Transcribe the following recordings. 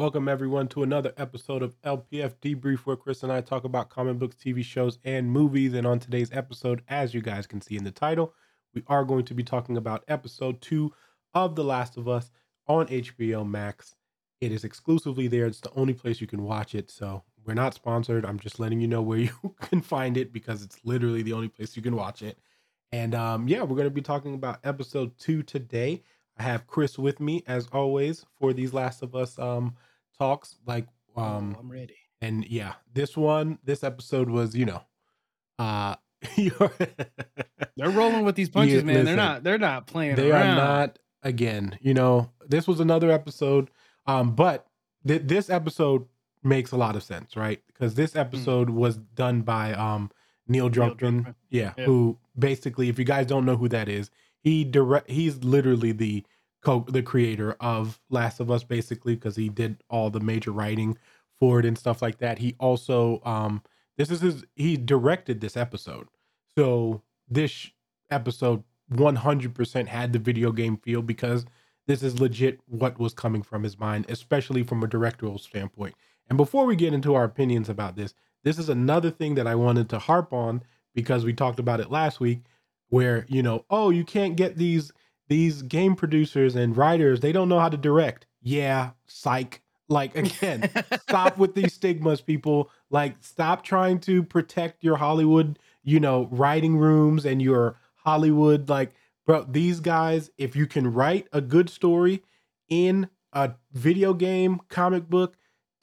Welcome everyone to another episode of LPF Debrief, where Chris and I talk about comic books, TV shows, and movies. And on today's episode, as you guys can see in the title, we are going to be talking about episode two of The Last of Us on HBO Max. It is exclusively there. It's the only place you can watch it. So we're not sponsored. I'm just letting you know where you can find it because it's literally the only place you can watch it. And um, yeah, we're going to be talking about episode two today. I have Chris with me as always for these Last of Us um talks. Like um I'm ready. and yeah, this one, this episode was, you know, uh you're- They're rolling with these punches, Yeah, man. They're not. They're not playing they around. are not again, you know, this was another episode. Um, but th- this episode makes a lot of sense, right? Because this episode was done by um Neil Druckmann, Druckmann. yeah, Yeah. who basically, if you guys don't know who that is, he direct he's literally the co the creator of Last of Us, basically, because he did all the major writing for it and stuff like that. He also um this is his he directed this episode. So this episode 100% had the video game feel because this is legit what was coming from his mind, especially from a directorial standpoint. And before we get into our opinions about this, this is another thing that I wanted to harp on because we talked about it last week where, you know, oh, you can't get these these game producers and writers, they don't know how to direct. Yeah, psych. Like again, stop with these stigmas people like stop trying to protect your hollywood you know writing rooms and your hollywood like bro these guys if you can write a good story in a video game comic book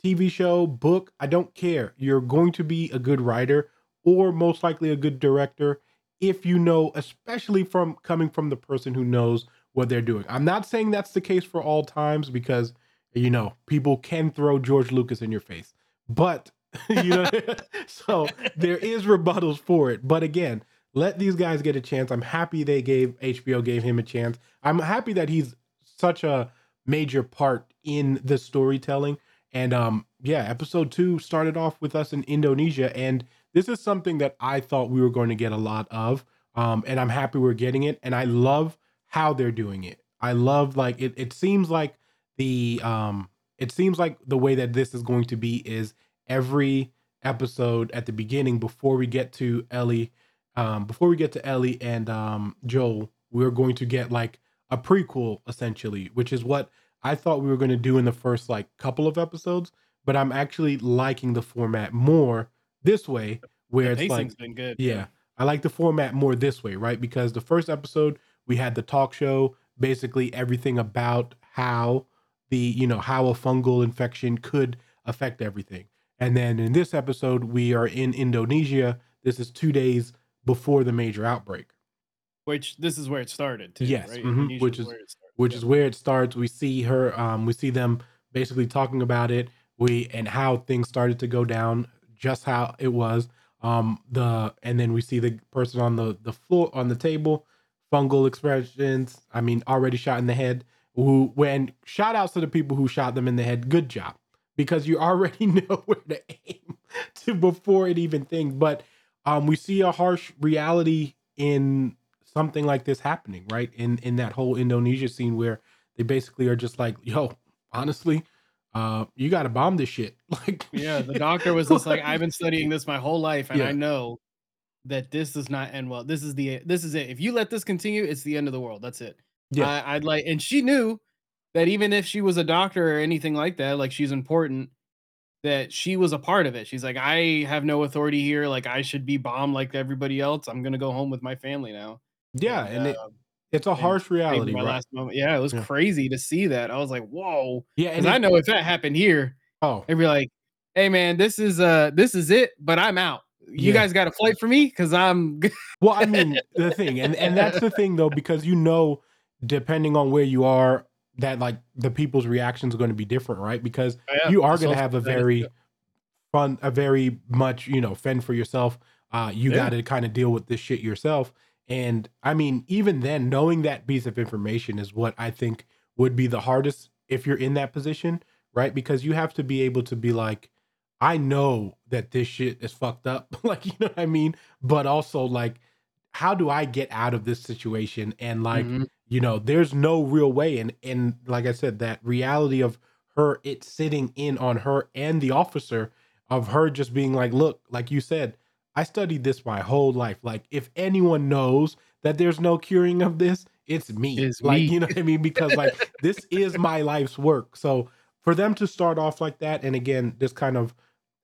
tv show book i don't care you're going to be a good writer or most likely a good director if you know especially from coming from the person who knows what they're doing. I'm not saying that's the case for all times because you know people can throw george lucas in your face but you know so there is rebuttals for it. But again let these guys get a chance. I'm happy they gave hbo gave him a chance. I'm happy that he's such a major part in the storytelling. And um yeah episode two started off with us in indonesia and this is something that i thought we were going to get a lot of um and i'm happy we're getting it and i love how they're doing it. I love like it it seems like the um it seems like the way that this is going to be is every episode at the beginning before we get to Ellie um before we get to Ellie and um Joel we're going to get like a prequel essentially which is what I thought we were going to do in the first like couple of episodes but I'm actually liking the format more this way where The it's like been good. yeah. I like the format more this way, right? Because the first episode we had the talk show, basically everything about how the, you know, how a fungal infection could affect everything. And then in this episode, we are in Indonesia. This is 2 days before the major outbreak, Which this is where it started. Too, Yes, right? mhm, which is- where it which Yeah. is where it starts. We see her um we see them basically talking about it, we and how things started to go down, just how it was. Um the and then we see the person on the the floor on the table, fungal expressions. I mean, already shot in the head. Who when shout outs to the people who shot them in the head. Good job. Because you already know where to aim to before it even thing. But um we see a harsh reality in something like this happening, right? In in that whole Indonesia scene where they basically are just like, yo, honestly, uh, you gotta bomb this shit. Like Yeah, the doctor was just like, I've been studying this my whole life, and Yeah. I know that this does not end well. This is the this is it. If you let this continue, it's the end of the world. That's it. Yeah. I, I'd like, and she knew that even if she was a doctor or anything like that, like she's important, that she was a part of it. She's like, I have no authority here. Like I should be bombed like everybody else. I'm gonna go home with my family now. yeah, and it, uh, it's a and harsh reality, my right? last moment. Yeah, it was Yeah. crazy to see that. I was like, whoa. yeah, and Because I know if that happened here, oh they'd be like, "Hey man, this is uh this is it, but I'm out. You Yeah. guys got a flight for me because I'm well, I mean the thing, and and that's the thing though, because you know, depending on where you are, that like the people's reactions are going to be different, right? Because you are going to have a very fun, a very much, you know, fend for yourself. Uh, you Yeah. got to kind of deal with this shit yourself. And I mean, even then, knowing that piece of information is what I think would be the hardest if you're in that position, right? Because you have to be able to be like, I know that this shit is fucked up. like, you know what I mean? But also, like, how do I get out of this situation? And like, Mhm. you know, there's no real way. And and like I said, that reality of her it sitting in on her and the officer of her just being like, look, like you said, I studied this my whole life. Like, if anyone knows that there's no curing of this, it's me. It's like, me. you know what I mean? Because like this is my life's work. So for them to start off like that, and again, this kind of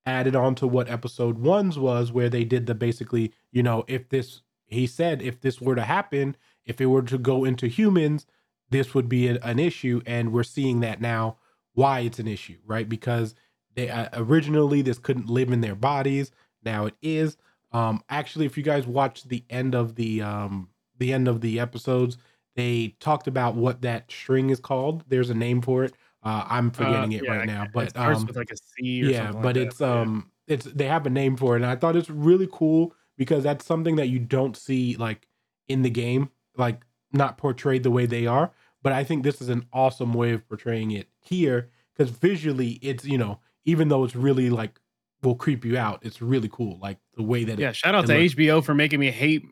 added on to what episode one's was, where they did the basically, you know, if this he said if this were to happen, if it were to go into humans, this would be an issue, and we're seeing that now. Why it's an issue, right? Because they uh, originally this couldn't live in their bodies. Now it is. Um, actually, if you guys watch the end of the um the end of the episodes, they talked about what that string is called. There's a name for it. Uh, I'm forgetting Uh, it yeah, right now, but um, like a C or yeah, something like but that, it's yeah. um, it's they have a name for it, and I thought it's really cool because that's something that you don't see like in the game, like not portrayed the way they are. But I think this is an awesome way of portraying it here because visually, it's you know, even though it's really like will creep you out, it's really cool, like the way that Yeah, it, shout out to looks. HBO for making me hate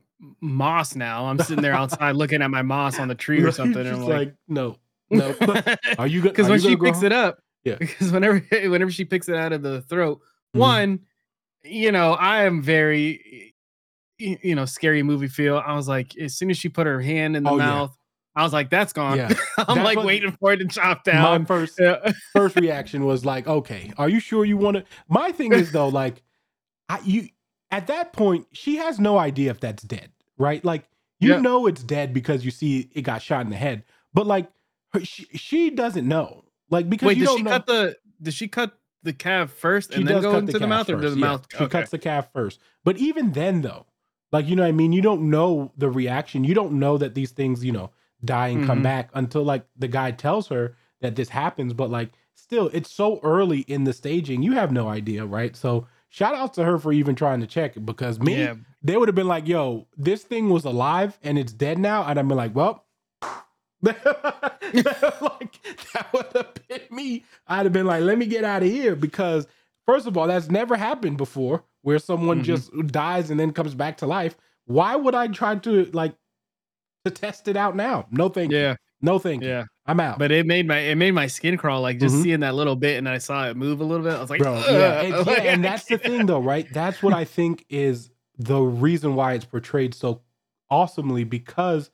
moss now. I'm sitting there outside looking at my moss on the tree or something. And I'm like, like, no, no. Are you? Because when she picks it up, Yeah. Because whenever whenever she picks it out of the throat, Mhm. one, you know, I am very, you know, scary movie feel. I was like, as soon as she put her hand in the Oh, yeah. I was like, that's gone. Yeah. I'm That's like what- waiting for it to chop down. My first Yeah. first reaction was like, okay, are you sure you want to? My thing is though, like, I you at that point, she has no idea if that's dead, right? Like, you Yeah. know it's dead because you see it got shot in the head, but like, her, she, she doesn't know, like, because Wait, you did don't she know. cut the? Did she cut the calf first she and then go into the, calf mouth, or first, does the yeah. mouth? She cuts the calf first, but even then, though, like you know, what I mean, you don't know the reaction. You don't know that these things, you know, die and come Mhm. back until like the guy tells her that this happens. But like, still, it's so early in the staging, you have no idea, right? So shout out to her for even trying to check it because me, Yeah. they would have been like, "Yo, this thing was alive and it's dead now," and I'd been like, "Well." like that would have been me. I'd have been like, "Let me get out of here," because first of all, that's never happened before, where someone Mhm. just dies and then comes back to life. Why would I try to like to test it out now? No, thank you. Yeah, No, thank you. yeah. I'm out. But it made my it made my skin crawl. Like just Mhm. seeing that little bit, and I saw it move a little bit. I was like, bro. Yeah, "Ugh." it's- Like, yeah, and that's the thing, though, right? That's what I think is the reason why it's portrayed so awesomely because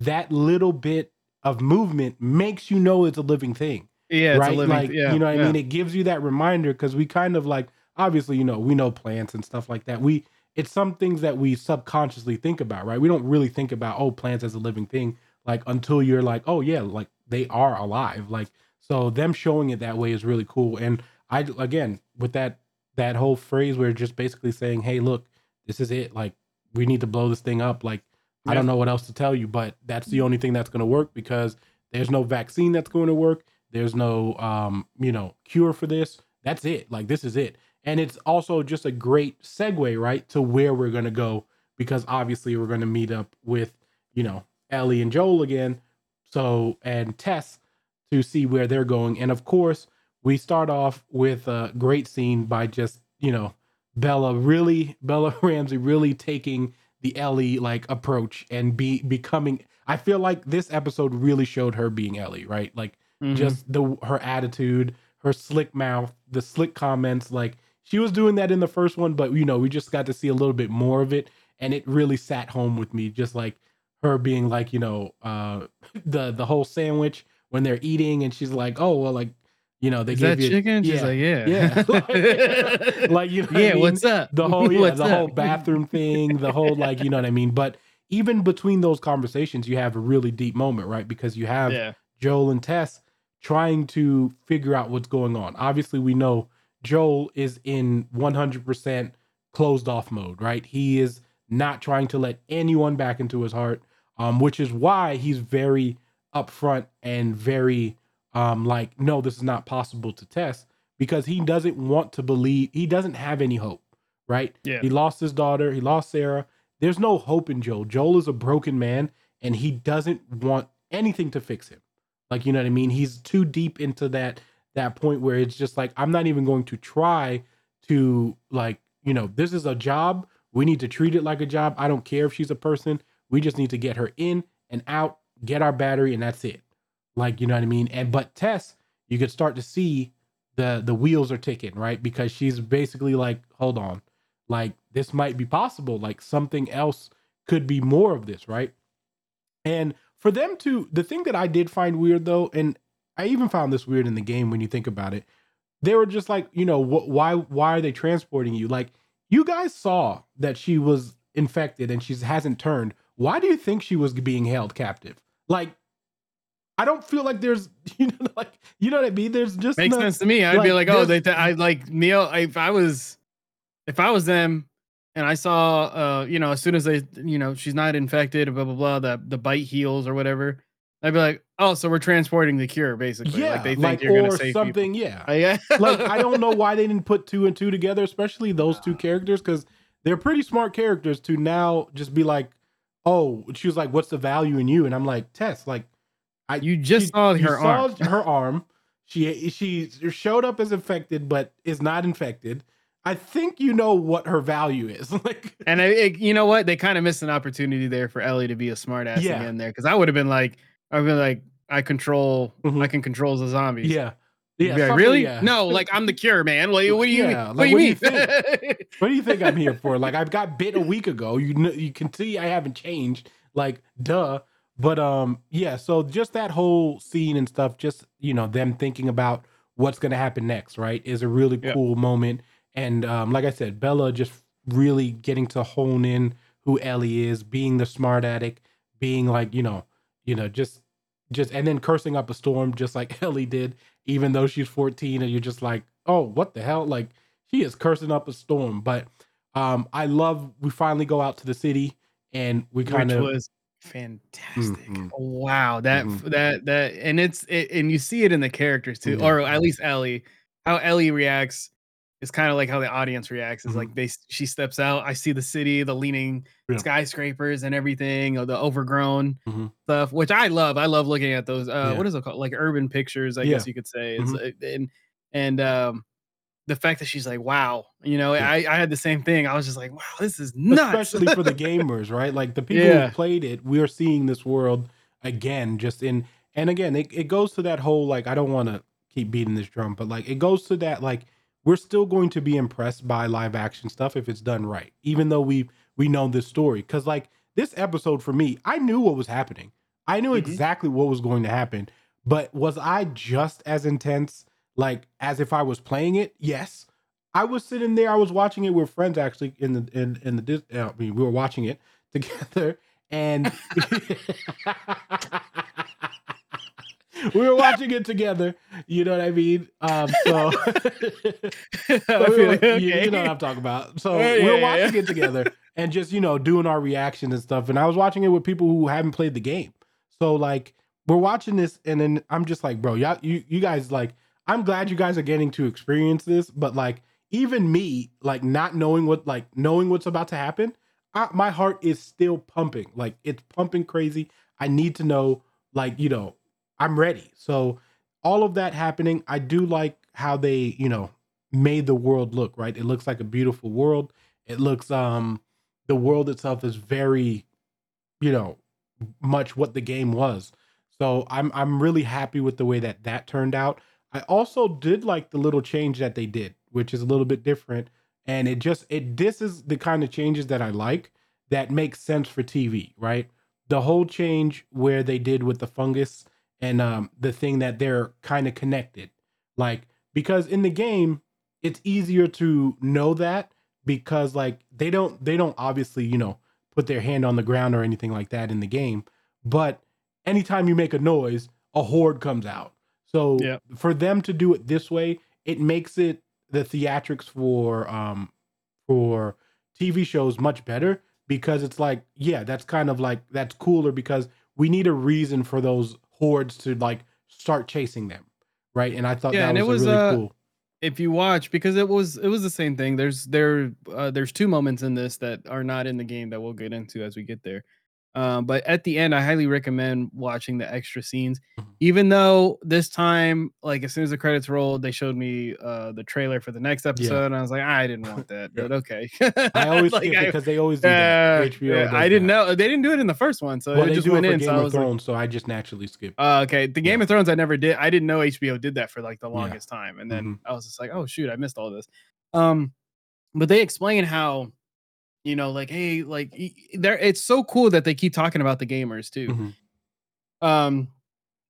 that little bit of movement makes you know it's a living thing, Yeah, it's right? living. like, yeah, you know what yeah. I mean? It gives you that reminder because we kind of like, obviously, you know, we know plants and stuff like that. We it's some things that we subconsciously think about, right? We don't really think about oh, plants as a living thing, like until you're like, oh yeah, like they are alive, like so them showing it that way is really cool. And I again with that that whole phrase where just basically saying, hey, look, this is it. Like we need to blow this thing up. Like I don't know what else to tell you, but that's the only thing that's going to work because there's no vaccine that's going to work. There's no um, you know, cure for this. That's it. Like this is it. And it's also just a great segue, right, to where we're going to go because obviously we're going to meet up with, you know, Ellie and Joel again. So, and Tess to see where they're going. And of course, we start off with a great scene by just, you know, Bella really, Bella Ramsey really taking the Ellie like approach and be becoming. I feel like this episode really showed her being Ellie, right? Like Mhm. just the her attitude, her slick mouth, the slick comments. Like she was doing that in the first one, but you know, we just got to see a little bit more of it, and it really sat home with me. Just like her being like, you know, uh the the whole sandwich when they're eating, and she's like, oh well, like you know, they Is gave that you chicken? She's yeah, like, yeah, yeah, like, like, you know, what I yeah. mean? What's up? the whole yeah, What's the whole bathroom thing, the whole like you know what I mean. But even between those conversations, you have a really deep moment, right? Because you have Yeah, Joel and Tess trying to figure out what's going on. Obviously, we know Joel is in 100% closed off mode, right? He is not trying to let anyone back into his heart, um, which is why he's very upfront and very um, like, no, this is not possible to test because he doesn't want to believe, he doesn't have any hope, right? Yeah. He lost his daughter, he lost Sarah. There's no hope in Joel. Joel is a broken man and he doesn't want anything to fix him. Like, you know what I mean? He's too deep into that that point where it's just like I'm not even going to try to like, you know, this is a job. We need to treat it like a job. I don't care if she's a person. We just need to get her in and out, get our battery and that's it. Like, you know what I mean? And but Tess, you could start to see the the wheels are ticking, right? Because she's basically like, hold on, like this might be possible. Like something else could be more of this, right? And for them to the thing that I did find weird though, and I even found this weird in the game when you think about it, they were just like, you know, wh- why why are they transporting you? Like you guys saw that she was infected and she hasn't turned. Why do you think she was being held captive? Like I don't feel like there's you know like you know what I mean. There's just makes no, sense to me. I'd be like, like, oh, they th- I like Neil. If I was, if I was them, and I saw, uh, you know, as soon as they, you know, she's not infected, blah blah blah, the the bite heals or whatever. I'd be like, oh, so we're transporting the cure, basically. yeah, like they think like you're gonna or save something. Yeah, people. Uh, yeah, like I don't know why they didn't put two and two together, especially those two characters, because they're pretty smart characters to now just be like, oh, she was like, what's the value in you? And I'm like, Tess, like, I You just she- saw her arm. her arm. She she showed up as infected, but is not infected. I think you know what her value is. like, And I, it- you know what? They kind of missed an opportunity there for Ellie to be a smartass Yeah. again there, because I would have been like, I've been like, I control, Mhm. I can control the zombies. yeah, yeah, like, really? yeah. No, like I'm the cure, man. What, what do you? Yeah, what like, do you what do you What do you think I'm here for? Like I've got bit a week ago. You know, you can see I haven't changed. Like duh. But um yeah, so just that whole scene and stuff, just you know, them thinking about what's gonna happen next, right? Is a really Yeah. cool moment. And um, like I said, Bella just really getting to hone in who Ellie is, being the smart addict, being like, you know, you know, just just and then cursing up a storm just like Ellie did, even though she's 14, and you're just like, oh, what the hell? Like she is cursing up a storm. But um, I love we finally go out to the city and we kind of was fantastic. Mhm. Wow, that Mhm. that that, and it's it, and you see it in the characters too, Yeah. or at least Ellie. How Ellie reacts is kind of like how the audience reacts. Is Mhm. like they she steps out, I see the city, the leaning Yeah. skyscrapers and everything, or the overgrown Mhm. stuff, which I love. I love looking at those. Uh, Yeah. What is it called? Like urban pictures, I Yeah. guess you could say. It's, Mhm. uh, and and um, the fact that she's like, wow, you know. I I had the same thing. I was just like, wow, this is nuts. especially for the gamers, right? Like the people who played it, we're seeing this world again, just in and again, it, it goes to that whole like I don't want to keep beating this drum, but like it goes to that like we're still going to be impressed by live action stuff if it's done right, even though we we know this story. Cause like this episode for me, I knew what was happening. I knew Mhm. exactly what was going to happen. But was I just as intense, like as if I was playing it? Yes. I was sitting there. I was watching it with friends actually in the in in the. dis- I mean, we were watching it together, and we were watching it together. You know what I mean? Um, so, so we were- like, you, you know what I'm talking about. So Yeah, we were yeah, yeah, watching it together and just you know doing our reactions and stuff. And I was watching it with people who haven't played the game. So like we're watching this, and then I'm just like, bro, y'all, you you guys like, I'm glad you guys are getting to experience this, but like even me, like not knowing what like knowing what's about to happen, I, my heart is still pumping. Like it's pumping crazy. I need to know, like you know, I'm ready. So all of that happening, I do like how they, you know, made the world look, right? It looks like a beautiful world. It looks um the world itself is very, you know, much what the game was. So I'm I'm really happy with the way that that turned out. I also did like the little change that they did, which is a little bit different and it just it this is the kind of changes that I like that makes sense for TV, right? The whole change where they did with the fungus and um the thing that they're kind of connected. Like because in the game it's easier to know that because like they don't they don't obviously, you know, put their hand on the ground or anything like that in the game, but anytime you make a noise, a horde comes out. So Yeah. for them to do it this way, it makes it the theatrics for um for TV shows much better because it's like, yeah, that's kind of like that's cooler because we need a reason for those hordes to like start chasing them. Right. And I thought Yeah, that and it was, was, really uh, cool. if you watch because it was it was the same thing there's there uh, there's two moments in this that are not in the game that we'll get into as we get there Um, but at the end, I highly recommend watching the extra scenes. Mhm. Even though this time, like as soon as the credits rolled, they showed me uh the trailer for the next episode, and I was like, I didn't want that, but okay. I always Like, skip it I- because they always do that. uh, HBO. yeah, I didn't that. know they didn't do it in the first one, so Well, it just went it in. Game So I of like, Thrones, so I just naturally skip. uh, okay, the Game Yeah. of Thrones I never did. I didn't know HBO did that for like the Yeah. longest time, and then Mhm. I was just like, oh shoot, I missed all this. Um, but they explain how, you know, like hey, like there it's so cool that they keep talking about the gamers too. Mhm. Um,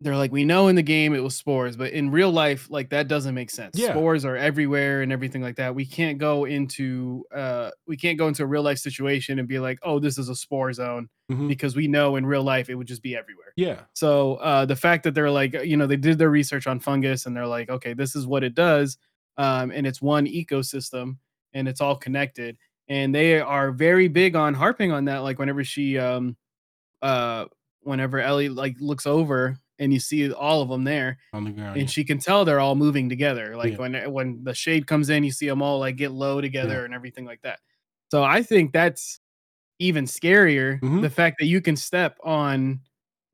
they're like, we know in the game it was spores, but in real life, like that doesn't make sense. Yeah. Spores are everywhere and everything like that. We can't go into uh we can't go into a real life situation and be like, oh, this is a spore zone Mhm. because we know in real life it would just be everywhere. Yeah. So uh, the fact that they're like, you know, they did their research on fungus and they're like, okay, this is what it does, um, and it's one ecosystem and it's all connected. And they are very big on harping on that. Like whenever she, um, uh, whenever Ellie like looks over and you see all of them there, On the ground. and yeah. she can tell they're all moving together. Like Yeah. when when the shade comes in, you see them all like get low together and everything like that. So I think that's even scarier. Mhm. The fact that you can step on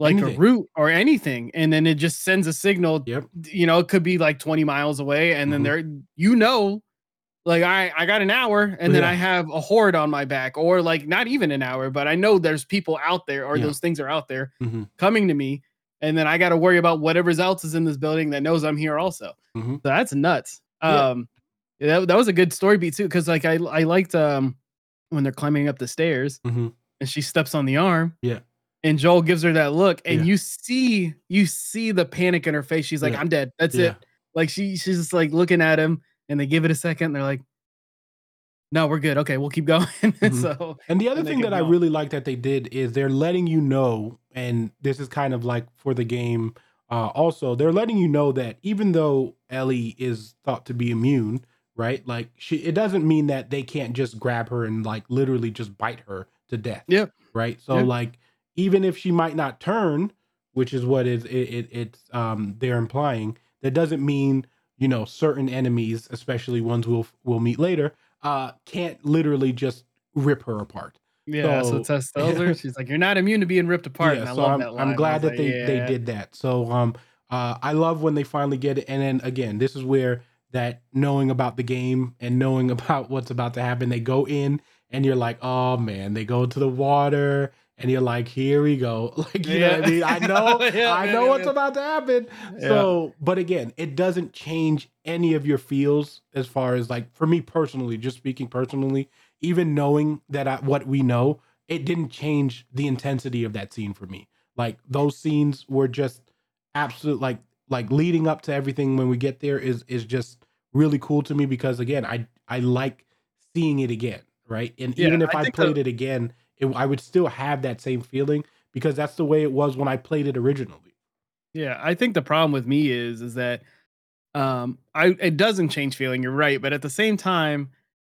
like Anything. a root or anything, and then it just sends a signal. Yep. You know, it could be like 20 miles away, and then Mhm. there, you know, like I I got an hour, and then I have a horde on my back, or like not even an hour, but I know there's people out there, or Yeah. those things are out there Mhm. coming to me, and then I got to worry about whatever else is in this building that knows I'm here also. Mhm. So that's nuts. Yeah. Um, that, that was a good story beat too, because like I I liked um when they're climbing up the stairs Mhm. and she steps on the arm. Yeah. And Joel gives her that look, and Yeah. you see you see the panic in her face. She's like, Yeah. "I'm dead. That's Yeah. it." Like she she's just like looking at him, and they give it a second. They're like, "No, we're good. Okay, we'll keep going." Mhm. so And the other and thing that I really like that they did is they're letting you know, and this is kind of like for the game. Uh, also, they're letting you know that even though Ellie is thought to be immune, right? Like she, it doesn't mean that they can't just grab her and like literally just bite her to death. Yep. Right. So Yep. like, even if she might not turn, which is what is it, it it's um they're implying, that doesn't mean you know certain enemies, especially ones we'll we'll meet later, uh, can't literally just rip her apart. yeah, so, So- Tess tells her she's like, "You're not immune to being ripped apart." and I so that line. I'm glad that like, they they did that. So um uh I love when they finally get it. And then again, this is where that knowing about the game and knowing about what's about to happen, they go in and you're like, oh man, they go to the water and you're like, here we go. Like, you know what I mean? I know, Yeah, I know yeah, what's yeah. about to happen. Yeah. So, but again, it doesn't change any of your feels as far as like for me personally, just speaking personally, even knowing that I, what we know, it didn't change the intensity of that scene for me. Like those scenes were just absolute like like leading up to everything when we get there is is just really cool to me because again, I I like seeing it again, right? And Yeah, even if I I, think the- played it again, it, I would still have that same feeling because that's the way it was when I played it originally. Yeah, I think the problem with me is is that um I it doesn't change feeling, you're right, but at the same time,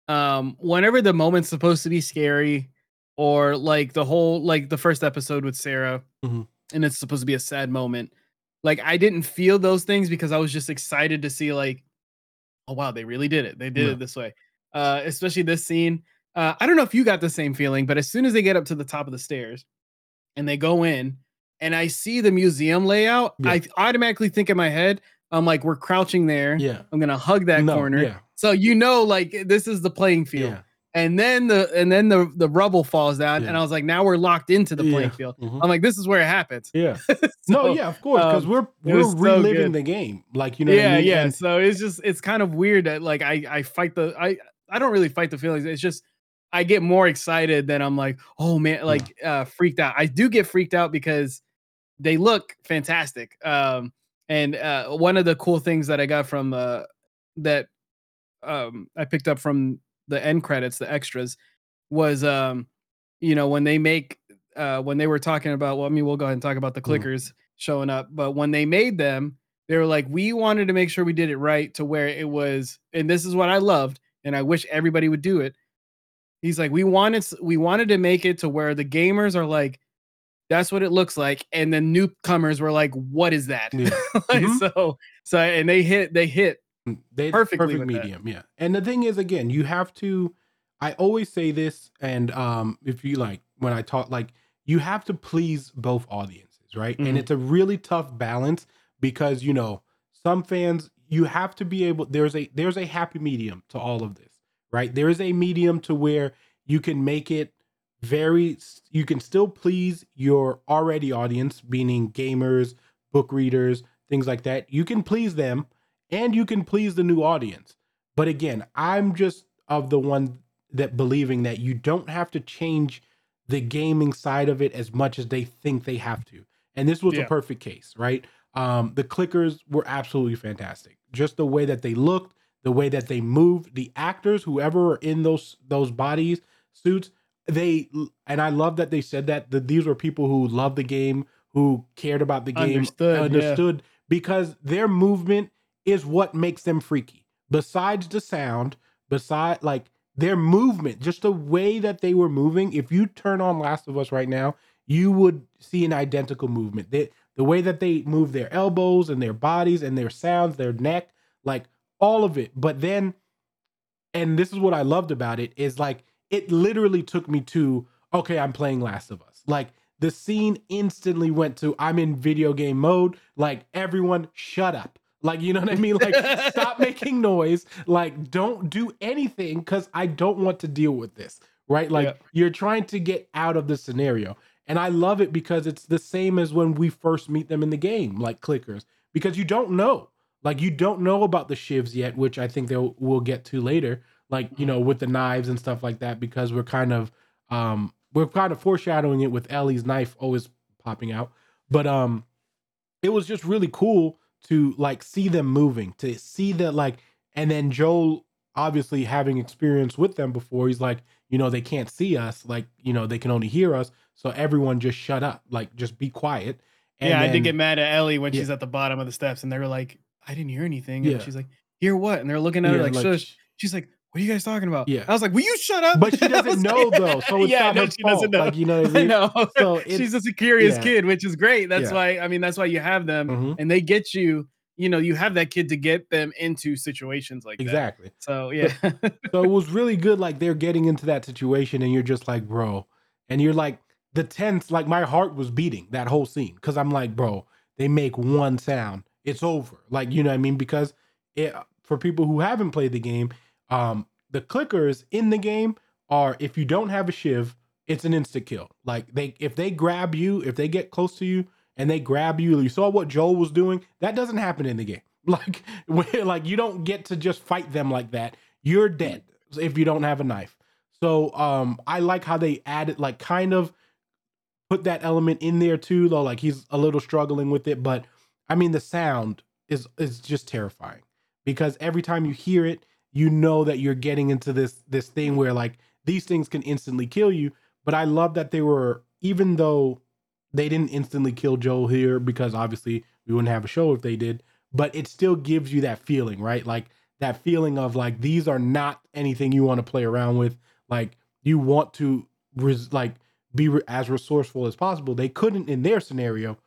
um whenever the moment's supposed to be scary or like the whole like the first episode with Sarah Mhm. and it's supposed to be a sad moment, like I didn't feel those things because I was just excited to see like oh wow, they really did it. They did Yeah. it this way. Uh especially this scene. Uh I don't know if you got the same feeling, but as soon as they get up to the top of the stairs and they go in and I see the museum layout, Yeah. I automatically think in my head, I'm like, we're crouching there. Yeah. I'm gonna hug that No, corner. Yeah. So you know, like this is the playing field. Yeah. And then the and then the the rubble falls down, Yeah. and I was like, now we're locked into the playing field. Mhm. I'm like, this is where it happens. Yeah. no, yeah, of course, because um, we're we're was so reliving good. the game. Like you know, yeah, I mean? yeah. And- So it's just it's kind of weird that like I I fight the I I don't really fight the feelings. It's just I get more excited than I'm like, oh man, like uh freaked out. I do get freaked out because they look fantastic. Um and uh one of the cool things that I got from uh that um I picked up from the end credits, the extras, was um you know when they make uh when they were talking about well, I mean we'll go ahead and talk about the Mhm. clickers showing up, but when they made them, they were like, we wanted to make sure we did it right to where it was, and this is what I loved, and I wish everybody would do it. He's like, we wanted we wanted to make it to where the gamers are like, that's what it looks like, and then newcomers were like, what is that? Yeah. Like, Mhm. So so and they hit they hit Mm, They Perfectly perfect with that. medium, yeah. And the thing is, again, you have to. I always say this, and um, if you like, when I talk, like, you have to please both audiences, right? And Mhm. it's a really tough balance because you know some fans you have to be able there's a there's a happy medium to all of this, right? There is a medium to where you can make it very you can still please your already audience, meaning gamers, book readers, things like that. You can please them and you can please the new audience. But again, I'm just of the one that believing that you don't have to change the gaming side of it as much as they think they have to. And this was Yeah. a perfect case, right? Um, the clickers were absolutely fantastic. Just the way that they looked, the way that they move, the actors, whoever are in those those bodies suits, they and I love that they said that that these were people who loved the game, who cared about the game, Understood, yeah. because their movement is what makes them freaky. Besides the sound, beside like their movement, just the way that they were moving. If you turn on Last of Us right now, you would see an identical movement. They, the way that they move their elbows and their bodies and their sounds, their neck, like all of it. But then, and this is what I loved about it, is like it literally took me to, okay, I'm playing Last of Us. Like the scene instantly went to, I'm in video game mode. Like everyone, shut up. Like, you know what I mean? Like, stop making noise. Like, don't do anything because I don't want to deal with this. Right? Like, Yeah. you're trying to get out of the scenario. And I love it because it's the same as when we first meet them in the game, like clickers, because you don't know. Like, you don't know about the shivs yet, which I think they'll we'll get to later. Like, you know, with the knives and stuff like that, because we're kind of um we're kind of foreshadowing it with Ellie's knife always popping out. But um it was just really cool to like see them moving, to see that like, and then Joel obviously having experience with them before, he's like, you know, they can't see us, like, you know, they can only hear us. So everyone just shut up, like, just be quiet. And yeah, I did get mad at Ellie when Yeah. she's at the bottom of the steps, and they were like, "I didn't hear anything." Yeah. She's like, "Hear what?" And they're looking at her like, like, "Shush." She's like, "What are you guys talking about?" Yeah. I was like, "Will you shut up?" But she doesn't know though, so it's yeah, not no, her she fault. doesn't know. Like you know, what I I know. So she's just a curious yeah. kid, which is great. That's Yeah. why I mean, that's why you have them, Mhm. and they get you. You know, you have that kid to get them into situations like that. exactly. So yeah, so it was really good. Like they're getting into that situation, and you're just like, bro, and you're like the tense. Like my heart was beating that whole scene because I'm like, bro, they make one sound, it's over. Like you know what I mean? Because it, for people who haven't played the game, um, the clickers in the game are if you don't have a shiv, it's an instant kill. Like they if they grab you, if they get close to you and they grab you, you saw what Joel was doing. That doesn't happen in the game. Like like you don't get to just fight them like that. You're dead if you don't have a knife. So um I like how they added like kind of put that element in there too, though. Like he's a little struggling with it, but I mean the sound is is just terrifying because every time you hear it, you know that you're getting into this this thing where like these things can instantly kill you. But I love that they were even though they didn't instantly kill Joel here because obviously we wouldn't have a show if they did, but it still gives you that feeling, right? Like that feeling of like these are not anything you want to play around with. Like you want to res- like be re- as resourceful as possible. They couldn't in their scenario,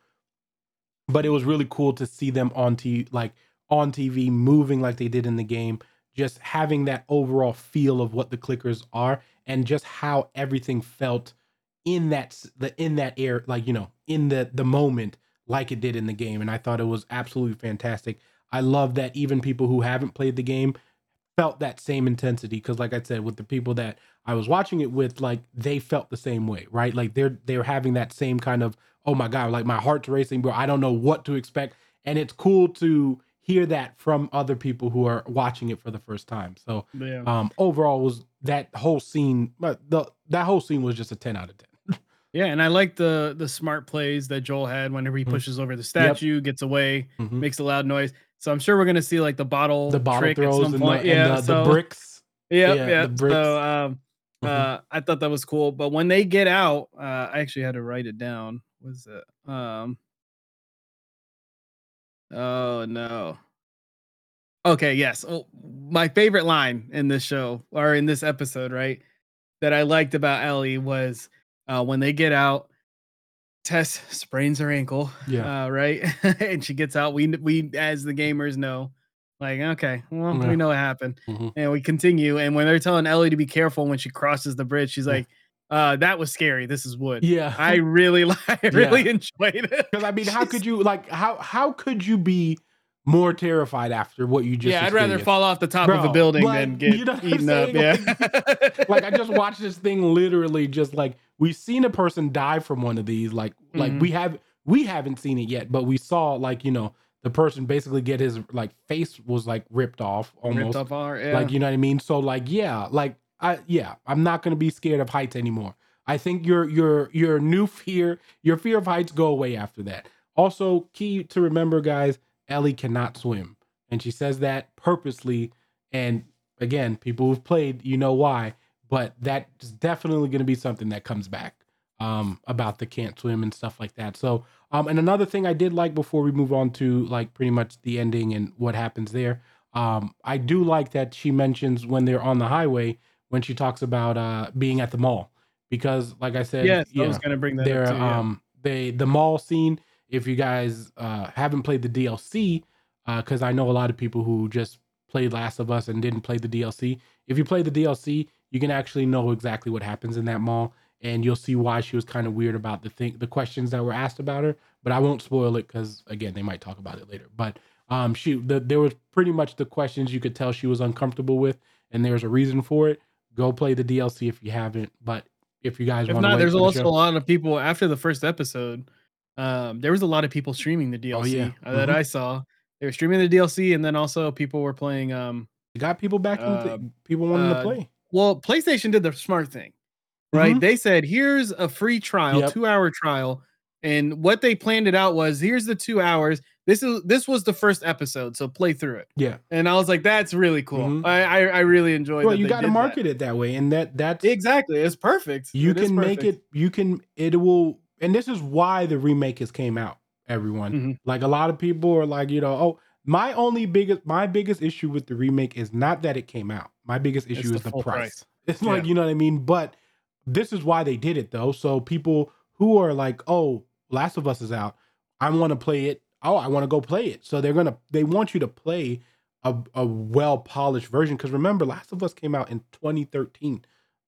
but it was really cool to see them on t like on TV moving like they did in the game, just having that overall feel of what the clickers are and just how everything felt in that the in that air like you know in the the moment like it did in the game and I thought it was absolutely fantastic. I love that even people who haven't played the game felt that same intensity because like I said with the people that I was watching it with like they felt the same way, right? Like they're they're having that same kind of oh my god, like my heart's racing, bro. I don't know what to expect and it's cool to hear that from other people who are watching it for the first time. So yeah. um overall was that whole scene but the that whole scene was just a 10 out of 10. Yeah, and I like the the smart plays that Joel had whenever he Mhm. pushes over the statue, gets away, Mhm. makes a loud noise. So I'm sure we're gonna see like the bottle, The bottle trick throws at some and, point. the, yeah, the, so, the bricks. Yeah, yeah, yeah. bricks. So um, Mhm. uh, I thought that was cool. But when they get out, uh, I actually had to write it down. Was it? Um. Oh no. Okay. Yes. Oh, my favorite line in this show or in this episode, right, that I liked about Ellie was uh, when they get out. Tess sprains her ankle. Yeah. Uh, right, and she gets out. We we as the gamers know, like, okay, well, Yeah. we know what happened. Mhm. And we continue. And when they're telling Ellie to be careful when she crosses the bridge, she's Yeah. like, uh, that was scary. This is wood. Yeah. I really, I really enjoyed it. Because I mean, how could you like how how could you be more terrified after what you just? Yeah, I'd rather fall off the top of a building like, than get you know eaten up. Yeah. like I just watched this thing literally just like we've seen a person die from one of these. Like like Mhm. we have we haven't seen it yet, but we saw like you know the person basically get his like face was like ripped off almost. Ripped off our, yeah. Like you know what I mean? So like yeah, like I yeah, I'm not gonna be scared of heights anymore. I think your your your new fear, your fear of heights go away after that. Also, key to remember, guys, Ellie cannot swim. And she says that purposely. And again, people who've played, you know why. But that's definitely gonna be something that comes back um about the can't swim and stuff like that. So um and another thing I did like before we move on to like pretty much the ending and what happens there. Um, I do like that she mentions when they're on the highway when she talks about uh being at the mall because like I said, yes, I was gonna bring that they're too. Yeah. um they the mall scene. If you guys uh haven't played the DLC, uh, because I know a lot of people who just played Last of Us and didn't play the DLC. If you play the DLC, you can actually know exactly what happens in that mall, and you'll see why she was kind of weird about the thing, the questions that were asked about her. But I won't spoil it because again, they might talk about it later. But um, she the, there was pretty much the questions you could tell she was uncomfortable with, and there's a reason for it. Go play the DLC if you haven't. But if you guys If want not, to, there's also a lot of people after the first episode. Um, there was a lot of people streaming the DLC Oh, yeah. uh, that Mhm. I saw. They were streaming the DLC, and then also people were playing. Um, You got people back Uh, the, people wanting to uh, play. well, PlayStation did the smart thing, right? Mhm. They said, "Here's a free trial, Yep. two hour trial," and what they planned it out was, "Here's the two hours. This is this was the first episode, so play through it." Yeah. And I was like, "That's really cool. Mhm. I, I I really enjoyed." It. Well, you got to did that. market it that way, and that that's exactly. It's perfect. you It can make it. You can it will, and this is why the remake has came out. Everyone, Mhm. like a lot of people are like, you know, oh, my only biggest my biggest issue with the remake is not that it came out. My biggest issue the is the full price. price. It's like you know what I mean. But this is why they did it though. So people who are like, oh, Last of Us is out. I want to play it. Oh, I want to go play it. So they're gonna they want you to play a, a well polished version. Because remember, Last of Us came out in 2013.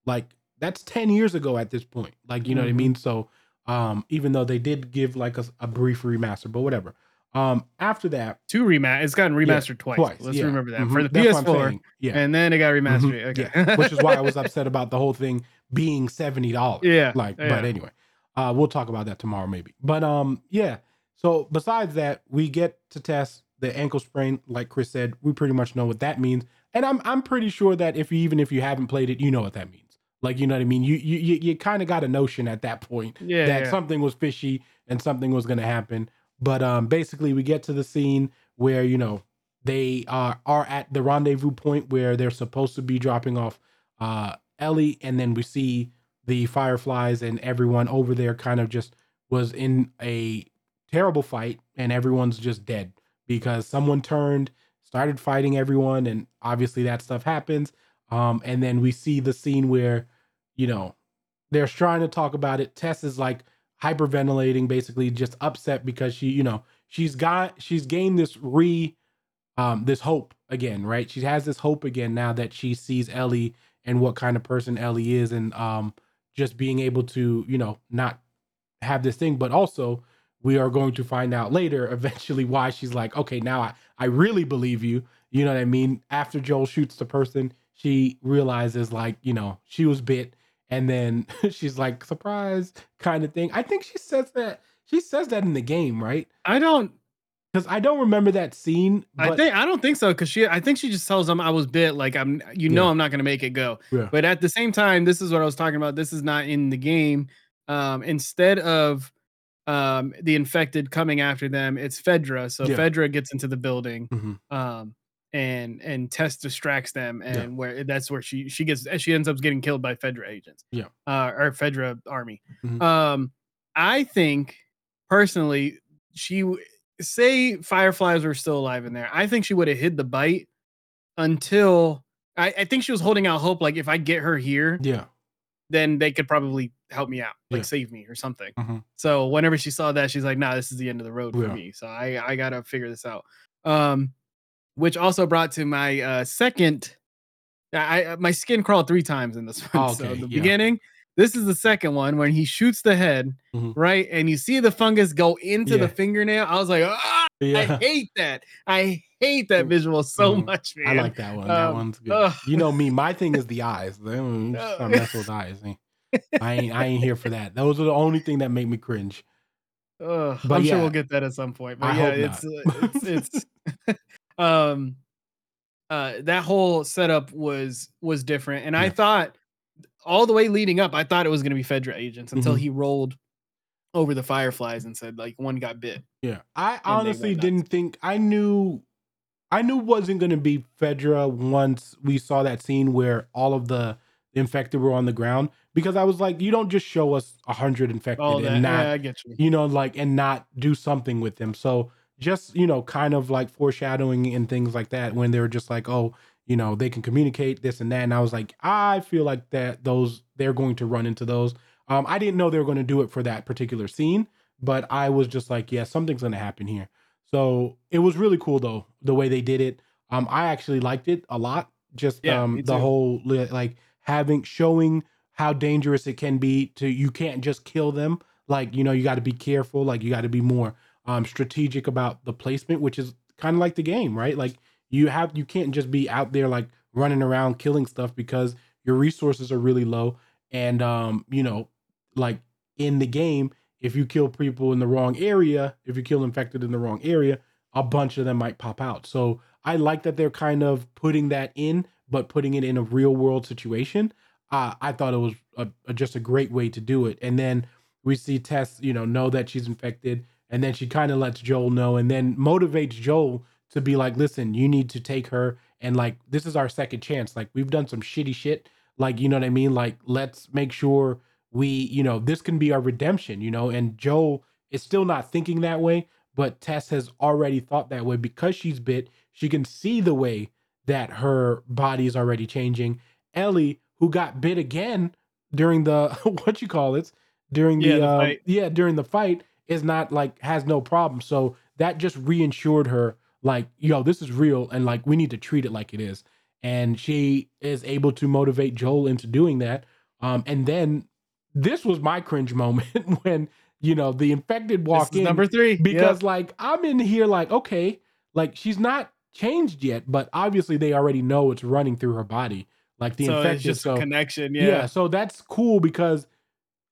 Like that's 10 years ago at this point. Like you know what I mean. So um, even though they did give like a, a brief remaster, but whatever. Um, after that, two remat. It's gotten remastered twice. twice. Let's yeah. remember that Mhm. for the That's PS4. Yeah. and then it got remastered. Mhm. Okay, Yeah, which is why I was upset about the whole thing being seventy dollars. Yeah, like, yeah. but anyway, uh, we'll talk about that tomorrow maybe. But um, yeah. So besides that, we get to test the ankle sprain. Like Chris said, we pretty much know what that means, and I'm I'm pretty sure that if you even if you haven't played it, you know what that means. Like you know what I mean. You you you, you kind of got a notion at that point Yeah, that yeah. something was fishy and something was going to happen. But um, basically, we get to the scene where you know they are are at the rendezvous point where they're supposed to be dropping off uh, Ellie, and then we see the Fireflies and everyone over there kind of just was in a terrible fight, and everyone's just dead because someone turned, started fighting everyone, and obviously that stuff happens. Um, and then we see the scene where, you know, they're trying to talk about it. Tess is like hyperventilating, basically just upset because she, you know, she's got she's gained this re um this hope again, right? She has this hope again now that she sees Ellie and what kind of person Ellie is and um just being able to, you know, not have this thing, but also we are going to find out later eventually why she's like, okay, now I, I really believe you. You know what I mean? After Joel shoots the person, she realizes like, you know, she was bit and then she's like, surprise kind of thing. I think she says that she says that in the game, right? I don't. Because I don't remember that scene. I think I don't think so because she. I think she just tells them I was bit. Like I'm. You know Yeah. I'm not gonna make it go. Yeah. But at the same time, this is what I was talking about. This is not in the game. Um, instead of um the infected coming after them, it's Fedra. So Yeah. Fedra gets into the building. Mhm. Um. And and Tess distracts them, and Yeah. where that's where she she gets she ends up getting killed by Fedra agents. Yeah. Uh, or Fedra army. Mhm. Um, I think personally, she say fireflies were still alive in there. I think she would have hid the bite until I, I think she was holding out hope. Like if I get her here, Yeah. Then they could probably help me out, like Yeah. save me or something. Mhm. So whenever she saw that, she's like, "Nah, this is the end of the road for Yeah. me." So I I gotta figure this out. Um, which also brought to my uh second. I, I my skin crawled three times in this one. so Okay, the yeah. beginning, This is the second one when he shoots the head, Mhm. right? And you see the fungus go into the fingernail. I was like, ah, I hate that. I hate that visual so Mhm. much, man. I like that one. That Um, one's good. ugh. You know me, my thing is the eyes. Uh, start with eyes. eh. I ain't I ain't here for that. Those are the only thing that make me cringe. Ugh, But I'm sure we'll get that at some point. But I yeah, hope it's, uh, it's it's um uh that whole setup was was different. And I thought all the way leading up, I thought it was gonna be Fedra agents until Mhm. he rolled over the fireflies and said like one got bit. Yeah. I honestly didn't think I knew I knew it wasn't gonna be Fedra once we saw that scene where all of the infected were on the ground because I was like, you don't just show us a hundred infected that. and not yeah, I get you. you know, like and not do something with them. So just you know, kind of like foreshadowing and things like that when they were just like, oh, you know, they can communicate this and that. And I was like, I feel like that those they're going to run into those. Um, I didn't know they were going to do it for that particular scene, but I was just like, yeah, something's going to happen here. So it was really cool though the way they did it. Um, I actually liked it a lot. Just Yeah, um the whole like having showing how dangerous it can be to you can't just kill them like you know you got to be careful like you got to be more um strategic about the placement which is kind of like the game right like you have you can't just be out there like running around killing stuff because your resources are really low and um you know like in the game if you kill people in the wrong area if you kill infected in the wrong area a bunch of them might pop out so i like that they're kind of putting that in but putting it in a real world situation uh, I thought it was a, a, just a great way to do it. And then we see Tess, you know, know that she's infected, and then she kind of lets Joel know, and then motivates Joel to be like, "Listen, you need to take her, and like this is our second chance. Like we've done some shitty shit. Like you know what I mean. Like let's make sure we, you know, this can be our redemption. You know." And Joel is still not thinking that way, but Tess has already thought that way because she's bit. She can see the way that her body is already changing. Ellie, who got bit again during the what you call it during the, Yeah, the um, yeah during the fight is not like has no problem. So that just reinsured her like yo this is real and like we need to treat it like it is. And she is able to motivate Joel into doing that. Um, and then this was my cringe moment when you know the infected This walk is in number three. Yep. because like I'm in here like okay, like she's not changed yet, but obviously they already know it's running through her body, like the so it's infected. So a connection. yeah. Yeah. so that's cool because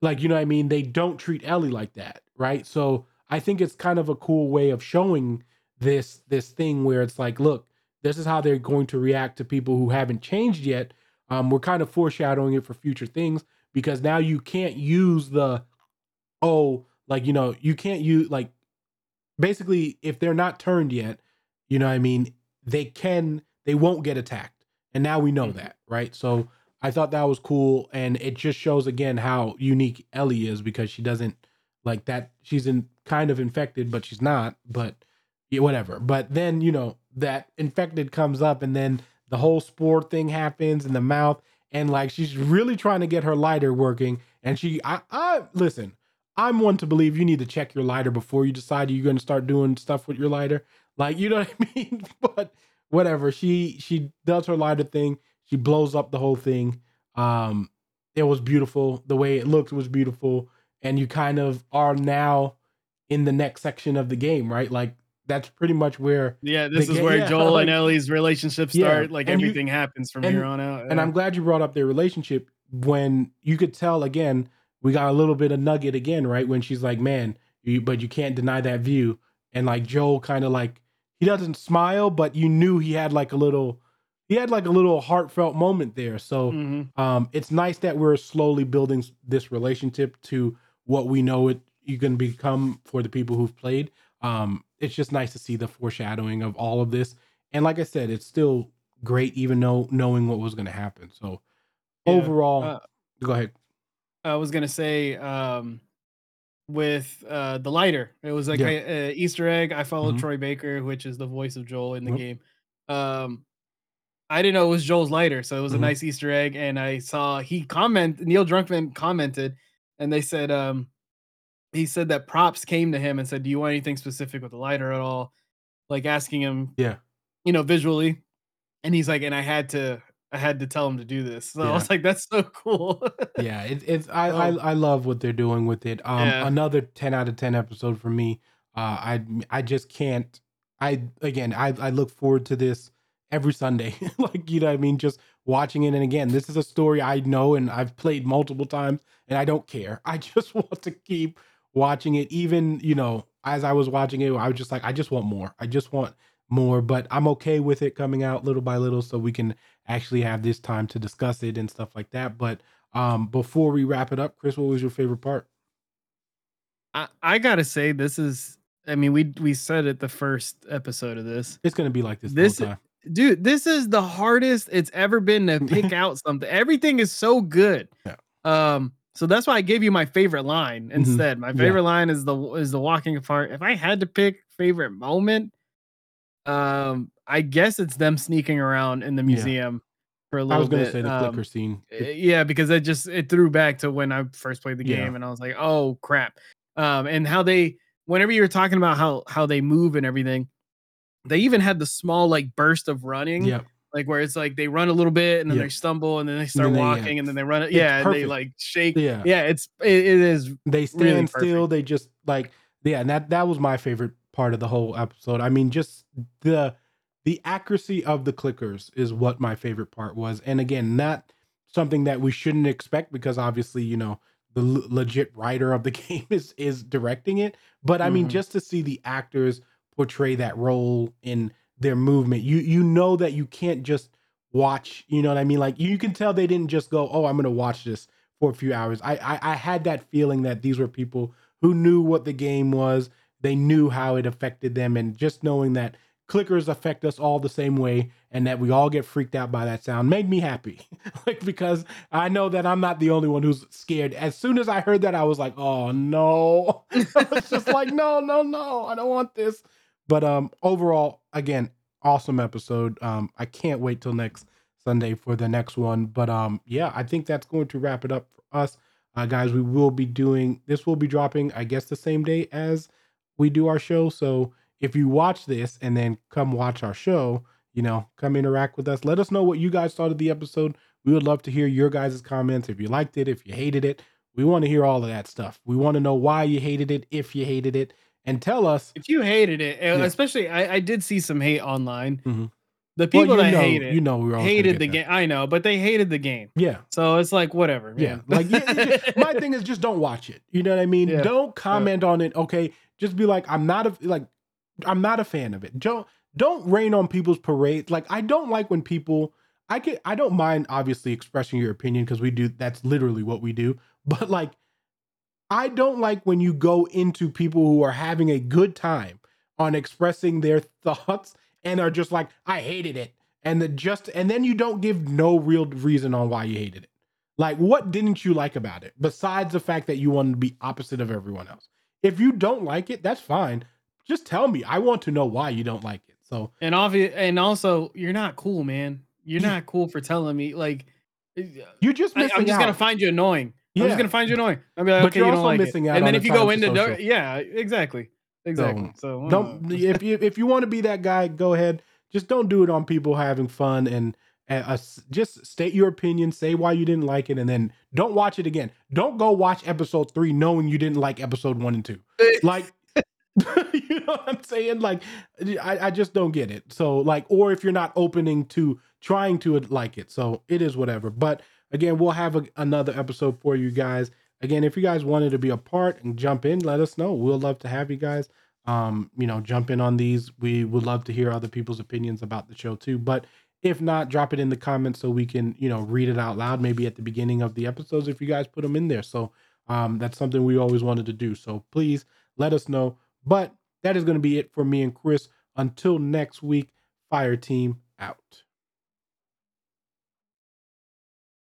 like you know what I mean, they don't treat Ellie like that, right? So I think it's kind of a cool way of showing this this thing where it's like, look, this is how they're going to react to people who haven't changed yet. Um, we're kind of foreshadowing it for future things because now you can't use the oh, like you know, you can't use like basically if they're not turned yet, you know what I mean, they can they won't get attacked. And now we know Mhm. that, right? So I thought that was cool and it just shows again how unique Ellie is because she doesn't like that she's in kind of infected but she's not, but yeah, whatever. But then, you know, that infected comes up and then the whole spore thing happens in the mouth and like she's really trying to get her lighter working and she I I listen, I'm one to believe you need to check your lighter before you decide you're going to start doing stuff with your lighter. Like, you know what I mean? but whatever. She she does her lighter thing. She blows up the whole thing. Um it was beautiful. The way it looked was beautiful and you kind of are now in the next section of the game, right? Like that's pretty much where Yeah, this is where yeah, Joel like- and Ellie's relationship Yeah, start. Like and you- everything happens from and- here on out. and I'm glad you brought up their relationship when you could tell again, we got a little bit of nugget again, right? When she's like, man, you, but you can't deny that view. And like Joel kind of like, he doesn't smile, but you knew he had like a little, he had like a little heartfelt moment there. So Mhm. um, it's nice that we're slowly building this relationship to what we know it you can become for the people who've played. Um, it's just nice to see the foreshadowing of all of this. And like I said, it's still great, even though knowing what was going to happen. So Yeah, overall, uh, go ahead. I was gonna say um, with uh, the lighter, it was like Yeah. a, a Easter egg. I followed Mhm. Troy Baker, which is the voice of Joel in the Yep. game. Um, I didn't know it was Joel's lighter, so it was Mhm. a nice Easter egg. And I saw he comment Neil Druckmann commented, and they said um, he said that props came to him and said, "Do you want anything specific with the lighter at all?" Like asking him, Yeah. you know, visually. And he's like, and I had to I had to tell him to do this. So I was like, that's so cool. yeah, it, it's I, I. I love what they're doing with it. Um, Yeah. another ten out of ten episode for me. Uh, I I just can't. I again, I I look forward to this every Sunday. like you know, what I mean, just watching it. And again, this is a story I know and I've played multiple times, and I don't care. I just want to keep watching it. Even you know, as I was watching it, I was just like, I just want more. I just want more. But I'm okay with it coming out little by little, so we can actually have this time to discuss it and stuff like that. But um, before we wrap it up, Chris, what was your favorite part? I, I gotta say, this is. I mean, we we said it the first episode of this, It's gonna be like this, This- dude. This is the hardest it's ever been to pick out something. Everything is so good. Yeah. Um. So that's why I gave you my favorite line instead. My Yeah. favorite line is the is the walking apart. If I had to pick favorite moment, um, I guess it's them sneaking around in the Yeah. museum for a little bit. I was gonna bit. say the um, clicker scene. Uh, yeah because it just it threw back to when i first played the Yeah. game and i was like oh crap um and how they whenever you were talking about how how they move and everything they even had the small like burst of running yeah, like where it's like they run a little bit and then Yeah. they stumble and then they start then they, yeah. walking and then they run it yeah and they like shake yeah. yeah it's it, it is They stand really still. They just like yeah, and that that was my favorite part of the whole episode. I mean, just the the accuracy of the clickers is what my favorite part was. And again, not something that we shouldn't expect because obviously, you know, the l- legit writer of the game is is directing it. But I mean, Mhm. just to see the actors portray that role in their movement, you you know that you can't just watch. You know what I mean? Like you can tell they didn't just go, "Oh, I'm going to watch this for a few hours." I, I I had that feeling that these were people who knew what the game was. They knew how it affected them, and just knowing that clickers affect us all the same way and that we all get freaked out by that sound made me happy like because i know that i'm not the only one who's scared as soon as i heard that i was like oh no i was just like no no no i don't want this but um overall again awesome episode um i can't wait till next sunday for the next one but um yeah i think that's going to wrap it up for us uh guys we will be doing this will be dropping i guess the same day as we do our show so if you watch this and then come watch our show, you know, come interact with us. Let us know what you guys thought of the episode. We would love to hear your guys' comments. If you liked it, if you hated it, we want to hear all of that stuff. We want to know why you hated it, if you hated it, and tell us. if you hated it Yeah. especially I, I did see some hate online Mhm. the people you that know, hate it you know, we're all hated the game i know but they hated the game Yeah, so it's like whatever yeah. Like you just- my thing is just don't watch it. You know what I mean? Yeah. Don't comment on it. Okay, just be like, I'm not a like, I'm not a fan of it. Don't don't rain on people's parades. Like I don't like when people. I get. I don't mind obviously expressing your opinion because we do. That's literally what we do. But like, I don't like when you go into people who are having a good time on expressing their thoughts and are just like, I hated it, and the just and then you don't give no real reason on why you hated it. Like, what didn't you like about it besides the fact that you wanted to be opposite of everyone else? If you don't like it, that's fine. Just tell me. I want to know why you don't like it. So And obvious, and also, you're not cool, man. You're not cool for telling me. Like, eh, you're just I, am just out. gonna find you annoying. I'm Yeah. just gonna find you annoying. I'll be like, But okay, you're you don't also like missing it. out And on then a if you go into, dar- social. yeah, exactly, exactly. So, don't if you if you want to be that guy, go ahead. Just don't do it on people having fun and uh, just state your opinion, say why you didn't like it, and then don't watch it again. Don't go watch episode three knowing you didn't like episode one and two. Like, you know what I'm saying? Like, I, I just don't get it. So, like, or if you're not opening to trying to like it, so it is whatever. But again, we'll have a, another episode for you guys. Again, if you guys wanted to be a part and jump in, let us know. We'll love to have you guys. Um, you know, jump in on these. We would love to hear other people's opinions about the show too. But if not, drop it in the comments so we can, you know, read it out loud, maybe at the beginning of the episodes if you guys put them in there. So um, that's something we always wanted to do. So please let us know. But that is going to be it for me and Chris. Until next week, Fire Team out.